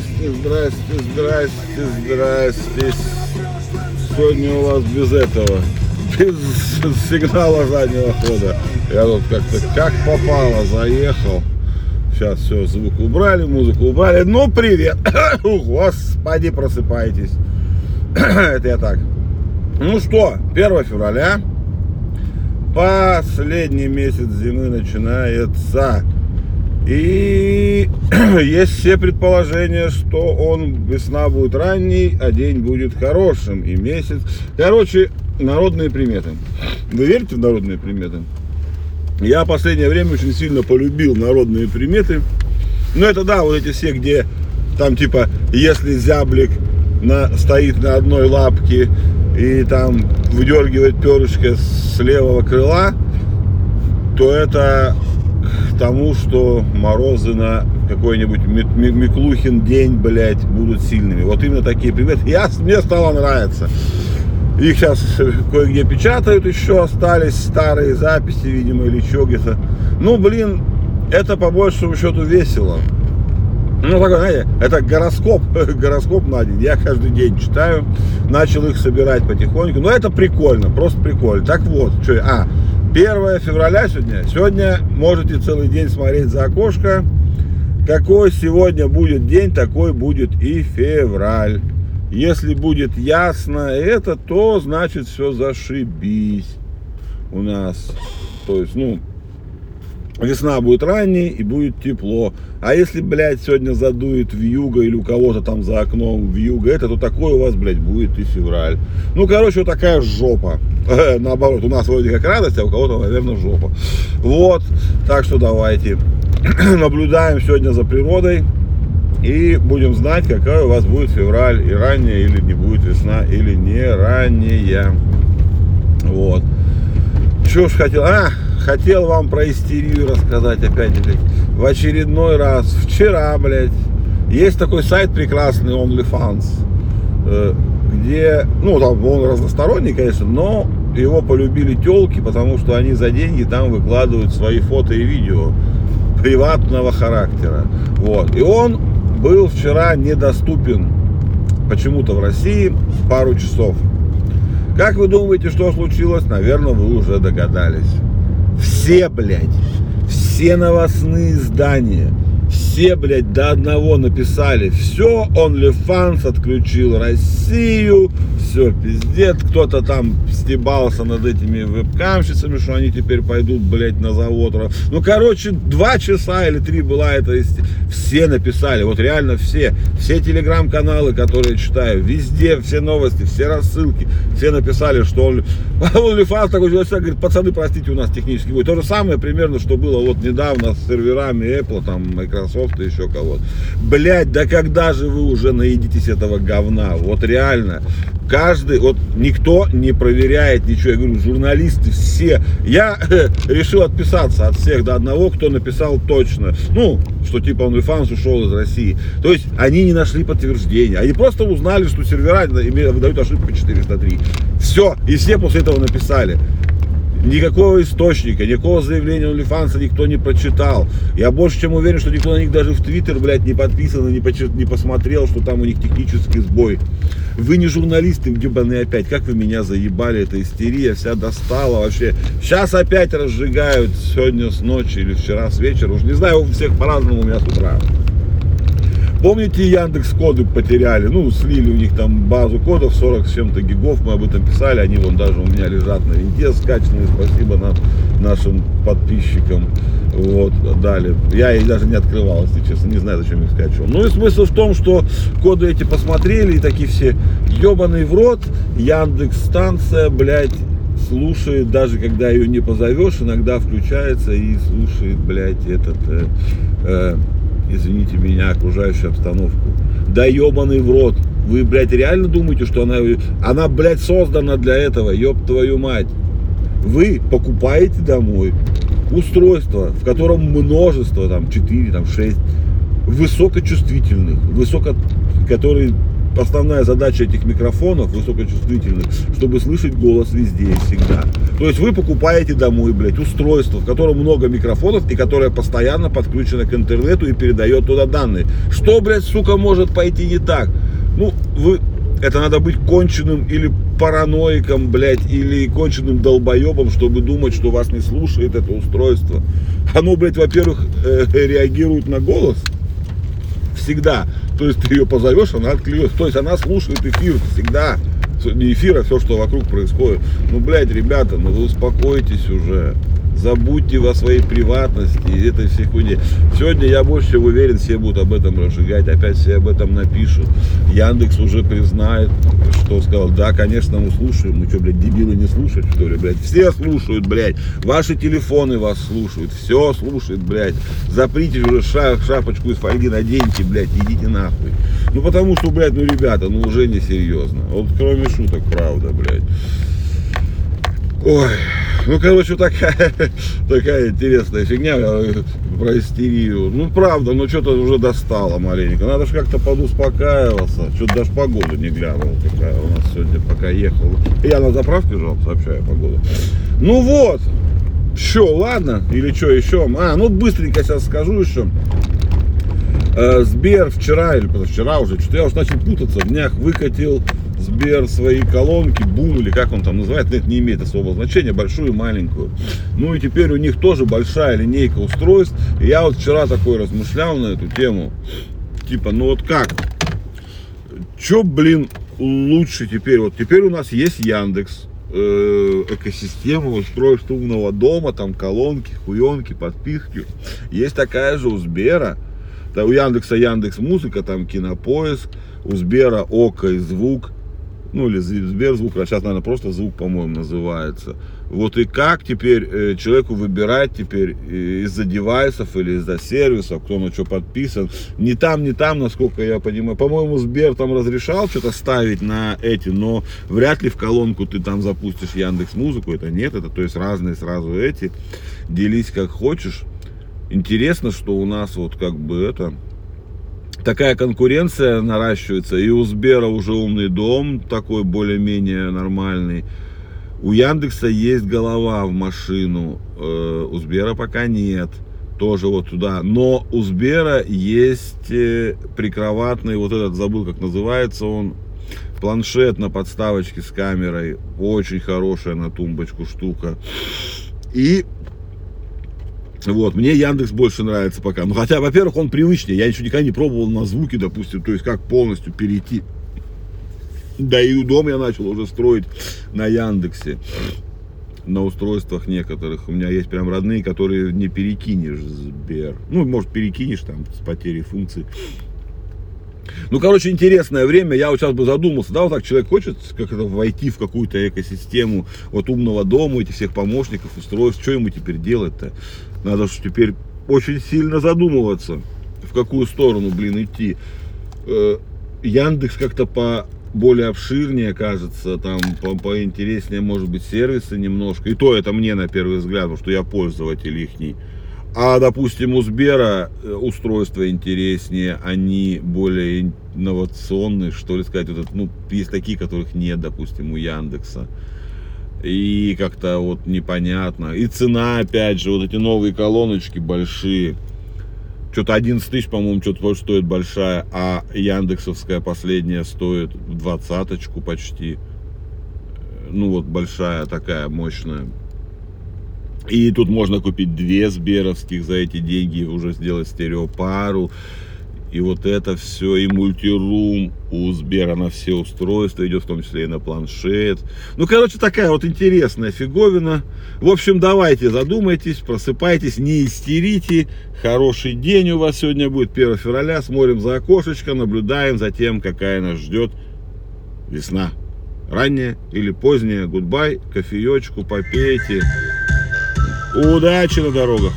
Здрасте, здрасте, здрасте, здрасте. Сегодня у вас без этого, без сигнала заднего хода. Я тут как-то как попало заехал. Сейчас все, звук убрали, музыку убрали. Ну, привет. Господи, просыпайтесь. Это я так. Ну что, 1 февраля. Последний месяц зимы начинается. И есть все предположения, что он весна будет ранней, а день будет хорошим, и месяц. Короче, народные приметы. Вы верите в народные приметы? Я в последнее время очень сильно полюбил народные приметы. Ну, это да, вот эти все, где там типа, если зяблик на, стоит на одной лапке и там выдергивает перышко с левого крыла, то это тому, что морозы на какой-нибудь Миклухин день, блядь, будут сильными. Вот именно такие приметы. Я, мне стало нравиться. Их сейчас кое-где печатают еще, остались старые записи, видимо, или что где-то. Ну, блин, это по большему счету весело. Ну, такой, знаете, это гороскоп, гороскоп на день. Я каждый день читаю, начал их собирать потихоньку. Но это прикольно, просто прикольно. Так вот, что, а, 1 февраля сегодня. Сегодня можете целый день смотреть за окошко. Какой сегодня будет день, такой будет и февраль. Если будет ясно это, то значит все зашибись у нас. То есть, ну, весна будет ранней и будет тепло. А если, блядь, сегодня задует в юго или у кого-то там за окном в юго это, то такое у вас, блядь, будет и февраль. Ну, короче, вот такая жопа. Наоборот, у нас вроде как радость, а у кого-то, наверное, жопа. Вот, так что давайте наблюдаем сегодня за природой. И будем знать, какая у вас будет февраль, и ранняя или не будет весна, или не ранняя. Вот. Что ж хотел? А, хотел вам про истерию рассказать опять, блядь. В очередной раз. Вчера, блядь. Есть такой сайт прекрасный, OnlyFans, э, где, ну, там он разносторонний, конечно, но его полюбили телки, потому что они за деньги там выкладывают свои фото и видео приватного характера. Вот. И он был вчера недоступен почему-то в России пару часов. Как вы думаете, что случилось? Наверное, вы уже догадались. Все, блядь, все новостные издания, все, блядь, до одного написали, все, OnlyFans отключил Россию, все, пиздец, кто-то там стебался над этими вебкамщицами, что они теперь пойдут, блядь, на завод. Ну, короче, два часа или три была это, все написали, вот реально все, все телеграм-каналы, которые читаю, везде все новости, все рассылки, все написали, что он, OnlyFans такой человек, говорит, пацаны, простите, у нас технический бой. То же самое примерно, что было вот недавно с серверами Apple, там, Microsoft и еще кого-то. Блядь, да когда же вы уже наедитесь этого говна? Вот реально каждый, вот никто не проверяет ничего. Я говорю, журналисты все. Я э, решил отписаться от всех до одного, кто написал точно. Ну, что типа OnlyFans ушел из России. То есть они не нашли подтверждения. Они просто узнали, что сервера выдают ошибку 403. Все. И все после этого написали. Никакого источника, никакого заявления OnlyFans никто не прочитал. Я больше чем уверен, что никто на них даже в Твиттер, блядь, не подписан и не, почет, не посмотрел, что там у них технический сбой. Вы не журналисты, ебаные опять. Как вы меня заебали, эта истерия вся достала вообще. Сейчас опять разжигают сегодня с ночи или вчера с вечера. Уж не знаю, у всех по-разному у меня с утра. Помните, Яндекс коды потеряли, ну, слили у них там базу кодов 40 с чем-то гигов, мы об этом писали, они вон даже у меня лежат на винте скачанные, спасибо нам, нашим подписчикам, вот, дали. Я их даже не открывал, если честно, не знаю, зачем их скачивал. Ну и смысл в том, что коды эти посмотрели и такие все, ебаный в рот, Яндекс станция, блядь, слушает, даже когда ее не позовешь, иногда включается и слушает, блядь, этот... Э, э, извините меня, окружающую обстановку. Да ебаный в рот. Вы, блядь, реально думаете, что она, она, блядь, создана для этого, ёб твою мать. Вы покупаете домой устройство, в котором множество, там, 4, там, 6 высокочувствительных, высоко, которые основная задача этих микрофонов высокочувствительных, чтобы слышать голос везде и всегда. То есть вы покупаете домой, блядь, устройство, в котором много микрофонов и которое постоянно подключено к интернету и передает туда данные. Что, блядь, сука, может пойти не так? Ну, вы это надо быть конченным или параноиком, блядь, или конченным долбоебом, чтобы думать, что вас не слушает это устройство. Оно, блядь, во-первых, э, реагирует на голос всегда. То есть ты ее позовешь, она отклюется. То есть она слушает эфир всегда. Не эфир, а все, что вокруг происходит. Ну, блядь, ребята, ну вы успокойтесь уже забудьте о своей приватности и этой всей хуйне. Сегодня я больше чем уверен, все будут об этом разжигать, опять все об этом напишут. Яндекс уже признает, что сказал, да, конечно, мы слушаем, мы что, блядь, дебилы не слушают, что ли, блядь, все слушают, блядь, ваши телефоны вас слушают, все слушают, блядь, заприте уже шап, шапочку из фольги наденьте, блядь, идите нахуй. Ну, потому что, блядь, ну, ребята, ну, уже не серьезно. Вот кроме шуток, правда, блядь. Ой, ну, короче, такая, такая интересная фигня про истерию. Ну, правда, ну, что-то уже достало маленько. Надо же как-то подуспокаиваться. Что-то даже погоду не глянул, какая у нас сегодня пока ехал. Я на заправке жил, сообщаю погоду. Ну вот, что, ладно? Или что еще? А, ну, быстренько сейчас скажу еще. Э, Сбер вчера или позавчера уже, что-то я уже начал путаться, в днях выкатил Сбер свои колонки, бум или как он там называет, это не имеет особого значения, большую и маленькую. Ну и теперь у них тоже большая линейка устройств. И я вот вчера такой размышлял на эту тему. Типа, ну вот как? Че, блин, лучше теперь? Вот теперь у нас есть Яндекс, э, экосистема устройств умного дома, там колонки, хуенки, подписки. Есть такая же у Сбера. Да, у Яндекса Яндекс Музыка, там Кинопоиск, у Сбера Око и Звук ну или Сберзвук, а сейчас, наверное, просто звук, по-моему, называется. Вот и как теперь э, человеку выбирать теперь э, из-за девайсов или из-за сервисов, кто на что подписан. Не там, не там, насколько я понимаю. По-моему, Сбер там разрешал что-то ставить на эти, но вряд ли в колонку ты там запустишь Яндекс Музыку. Это нет, это то есть разные сразу эти. Делись как хочешь. Интересно, что у нас вот как бы это такая конкуренция наращивается. И у Сбера уже умный дом, такой более-менее нормальный. У Яндекса есть голова в машину, э, у Сбера пока нет. Тоже вот туда. Но у Сбера есть э, прикроватный, вот этот забыл, как называется он, планшет на подставочке с камерой. Очень хорошая на тумбочку штука. И вот, мне Яндекс больше нравится пока. Ну, хотя, во-первых, он привычнее. Я еще никогда не пробовал на звуки, допустим, то есть как полностью перейти. Да и дом я начал уже строить на Яндексе. На устройствах некоторых. У меня есть прям родные, которые не перекинешь Сбер. Ну, может, перекинешь там с потерей функций. Ну, короче, интересное время. Я вот сейчас бы задумался, да, вот так человек хочет как это войти в какую-то экосистему вот умного дома, этих всех помощников, устройств. Что ему теперь делать-то? Надо же теперь очень сильно задумываться, в какую сторону, блин, идти. Э, Яндекс как-то по более обширнее кажется, там по поинтереснее может быть сервисы немножко. И то это мне на первый взгляд, потому что я пользователь их. А, допустим, у Сбера э, устройства интереснее, они более инновационные, что ли сказать. Вот, ну, есть такие, которых нет, допустим, у Яндекса. И как-то вот непонятно. И цена, опять же, вот эти новые колоночки большие. Что-то 11 тысяч, по-моему, что-то стоит большая, а Яндексовская последняя стоит в двадцаточку почти. Ну вот большая такая, мощная. И тут можно купить две сберовских за эти деньги, уже сделать стереопару. И вот это все, и мультирум у Сбера на все устройства идет, в том числе и на планшет. Ну, короче, такая вот интересная фиговина. В общем, давайте задумайтесь, просыпайтесь, не истерите. Хороший день у вас сегодня будет, 1 февраля. Смотрим за окошечко, наблюдаем за тем, какая нас ждет весна. Ранняя или поздняя. Goodbye, кофеечку попейте. Удачи на дорогах!